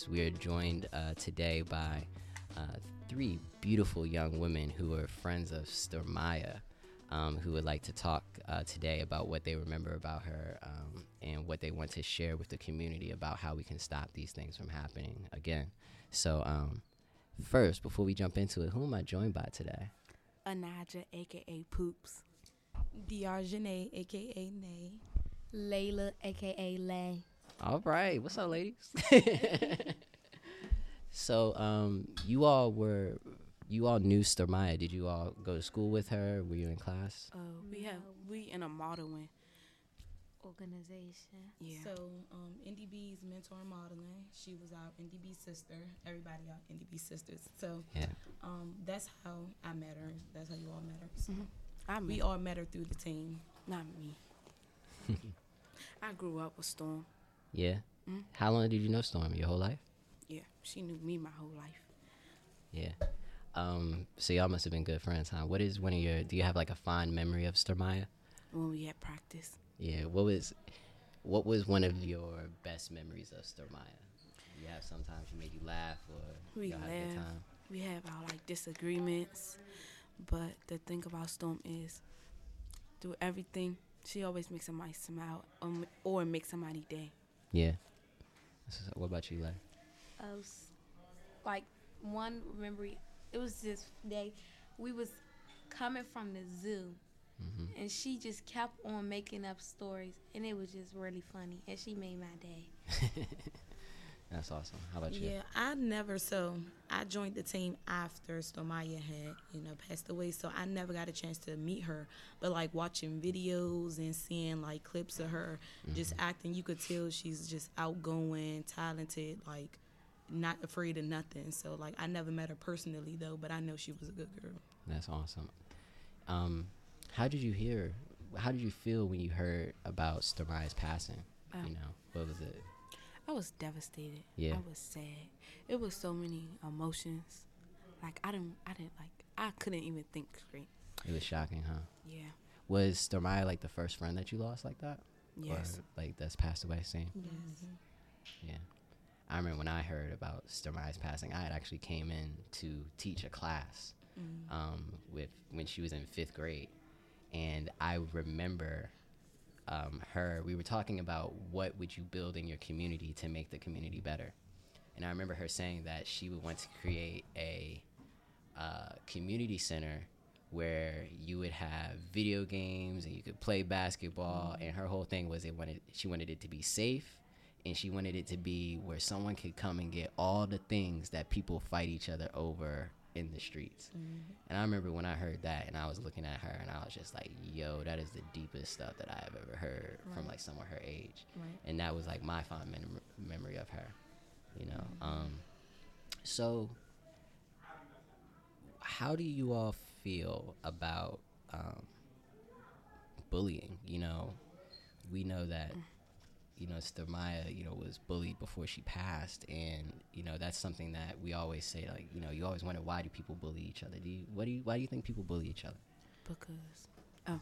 podcast. We are joined uh, today by uh, three beautiful young women who are friends of Stormiyah, um, who would like to talk uh, today about what they remember about her um, and what they want to share with the community about how we can stop these things from happening again. So, um, first, before we jump into it, who am I joined by today? Anaja, aka Poops. Diarjane, aka Nay. Layla, aka Lay. All right, what's up, ladies? so, um, you all were, you all knew Stormiyah. Did you all go to school with her? Were you in class? Uh, we have we in a modeling. Organization. Yeah. So, um, NDB's mentor modeling. She was our NDB sister. Everybody our NDB sisters. So, Yeah. um, that's how I met her. That's how you all met her. So I We all met her through the team. not me. I grew up with Storm. Yeah. Mhm. How long did you know Storm? Your whole life? Yeah, she knew me my whole life. Yeah. Um, so y'all must have been good friends, huh? What is one of your? Do you have like a fond memory of Stormiyah? When we had practice, Yeah. What was, what was one of your best memories of Stormiyah? You have sometimes she made you laugh or We y'all had a good time. we have our like disagreements, but the thing about Storm is, through everything, she always makes somebody smile um, or make somebody day. Yeah. What about you, Lay? Was like one memory. It was this day we was coming from the zoo, Mm-hmm. and she just kept on making up stories, and it was just really funny, and she made my day. That's awesome. How about you? Yeah, I never so I joined the team after Stormiyah had, you know, passed away. So I never got a chance to meet her. But like watching videos and seeing like clips of her just acting, you could tell she's just outgoing, talented, like not afraid of nothing. So like I never met her personally though, but I know she was a good girl. That's awesome. Um, how did you hear? How did you feel when you heard about Stormiyah's passing? Um, you know, what was it? I was devastated. Yeah. I was sad. It was so many emotions. Like I didn't I didn't like I couldn't even think straight. It was shocking, huh? Yeah. Was Stormiyah like the first friend that you lost like that? Yes. Or like that's passed away same? Yes. Yeah. I remember when I heard about Stormiyah's passing, I had actually came in to teach a class Mm. um, with when she was in fifth grade, and I remember um, her. We were talking about what would you build in your community to make the community better, and I remember her saying that she would want to create a uh, community center where you would have video games and you could play basketball and her whole thing was it wanted she wanted it to be safe and she wanted it to be where someone could come and get all the things that people fight each other over in the streets. And I remember when I heard that and I was looking at her and I was just like, yo, that is the deepest stuff that I have ever heard from like someone her age. Right. And that was like my fond mem- memory of her, you know. Um, so how do you all feel about um, bullying? You know, we know that you know Stormiyah, you know, was bullied before she passed, and you know that's something that we always say. Like, you know, you always wonder why do people bully each other? Do you? What do you? Why do you think people bully each other? Because oh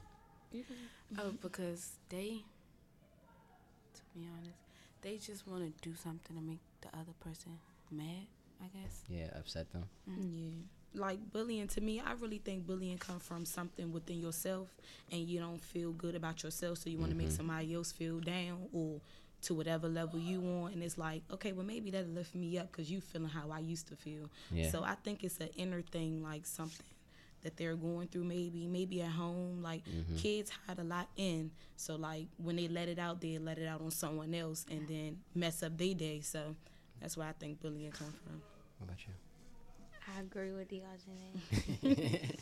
oh because they to be honest they just want to do something to make the other person mad. I guess. Yeah, upset them. Yeah. Like bullying to me, I really think bullying comes from something within yourself and you don't feel good about yourself so you want to make Mhm. somebody else feel down or to whatever level you want and it's like, okay, well maybe that'll lift me up cuz you feeling how I used to feel. Yeah. So I think it's an inner thing like something that they're going through maybe maybe at home like Mhm. kids hide a lot in so like when they let it out they let it out on someone else and then mess up their day so that's where I think bullying comes from. What about you? I agree with Diogene.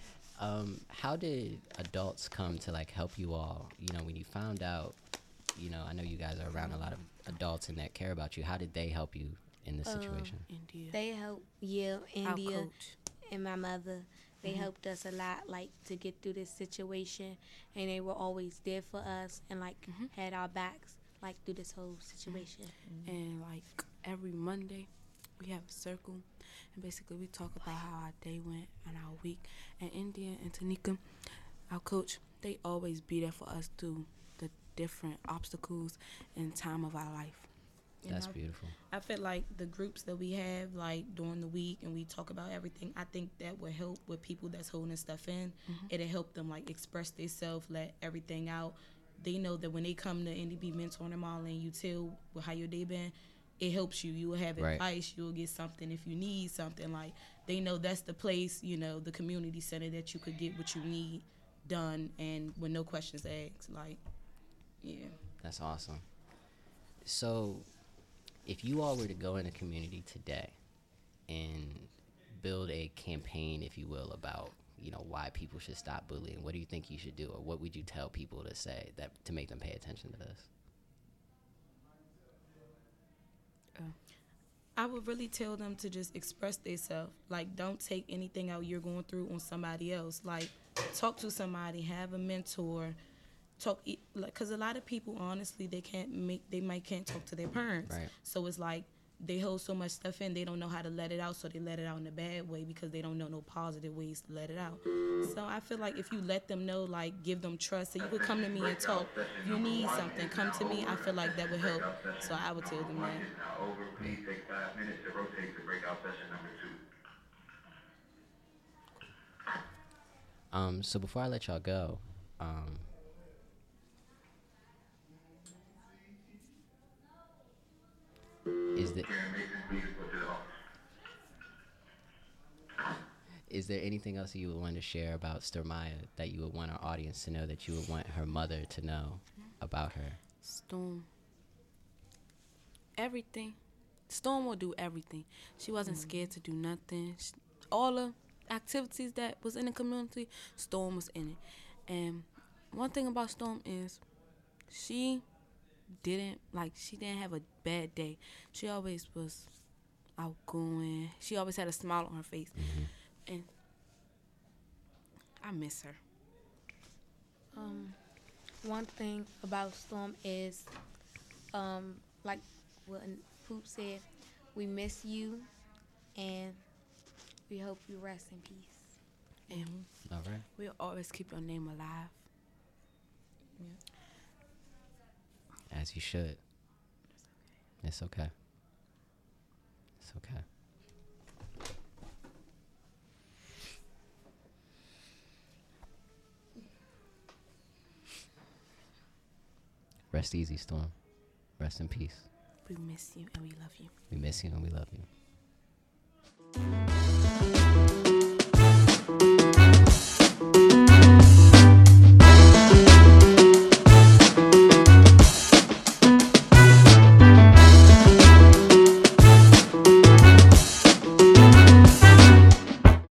um, how did adults come to like help you all? You know, when you found out, you know, I know you guys are around a lot of adults and that care about you. How did they help you in this Um, situation? India. They helped yeah, Our India coach. and my mother. They helped us a lot, like to get through this situation, and they were always there for us and like Mhm. had our backs like through this whole situation. And like every Monday, we have a circle, and basically we talk about how our day went and our week. And India and Tanika, our coach, they always be there for us through the different obstacles in time of our life. And That's I- beautiful. I feel like the groups that we have, like during the week, and we talk about everything. I think that would help with people that's holding stuff in. Mm-hmm. It'll help them like express themselves, let everything out. They know that when they come to NDB Mentor and all, and you tell how your day been, it helps you. You will have Right. advice. You will get something if you need something. Like they know that's the place, you know, the community center that you could get what you need done, and with no questions asked. Like, yeah. That's awesome. So, if you all were to go in a community today and build a campaign, if you will, about you know why people should stop bullying, what do you think you should do, or what would you tell people to say that to make them pay attention to this? I would really tell them to just express themselves. Like, don't take anything out you're going through on somebody else. Like, talk to somebody, have a mentor. Talk, like, cause a lot of people, honestly, they can't make, they might can't talk to their parents. Right. So it's like they hold so much stuff in, they don't know how to let it out. So they let it out in a bad way because they don't know no positive ways to let it out. So I feel like if you let them know, like, give them trust, so you could come to me and talk. If you need something, come to me. I feel like that would help. So I would tell them that. Um, so before I let y'all go, um, is there Karen Mason, please report to the is there anything else you would want to share about Stormiyah that you would want our audience to know that you would want her mother to know about her? Storm. Everything. Storm will do everything. She wasn't mm. scared to do nothing. Sh all the activities that was in the community, Storm was in it. And one thing about Storm is she didn't like she didn't have a bad day. She always was outgoing. She always had a smile on her face. And I miss her. Um, one thing about Storm is, um, like what Poop said, we miss you, and we hope you rest in peace. And All right. we'll always keep your name alive. As you should. It's okay. It's okay. Rest easy, Storm. Rest in peace. We miss you and we love you. We miss you and we love you.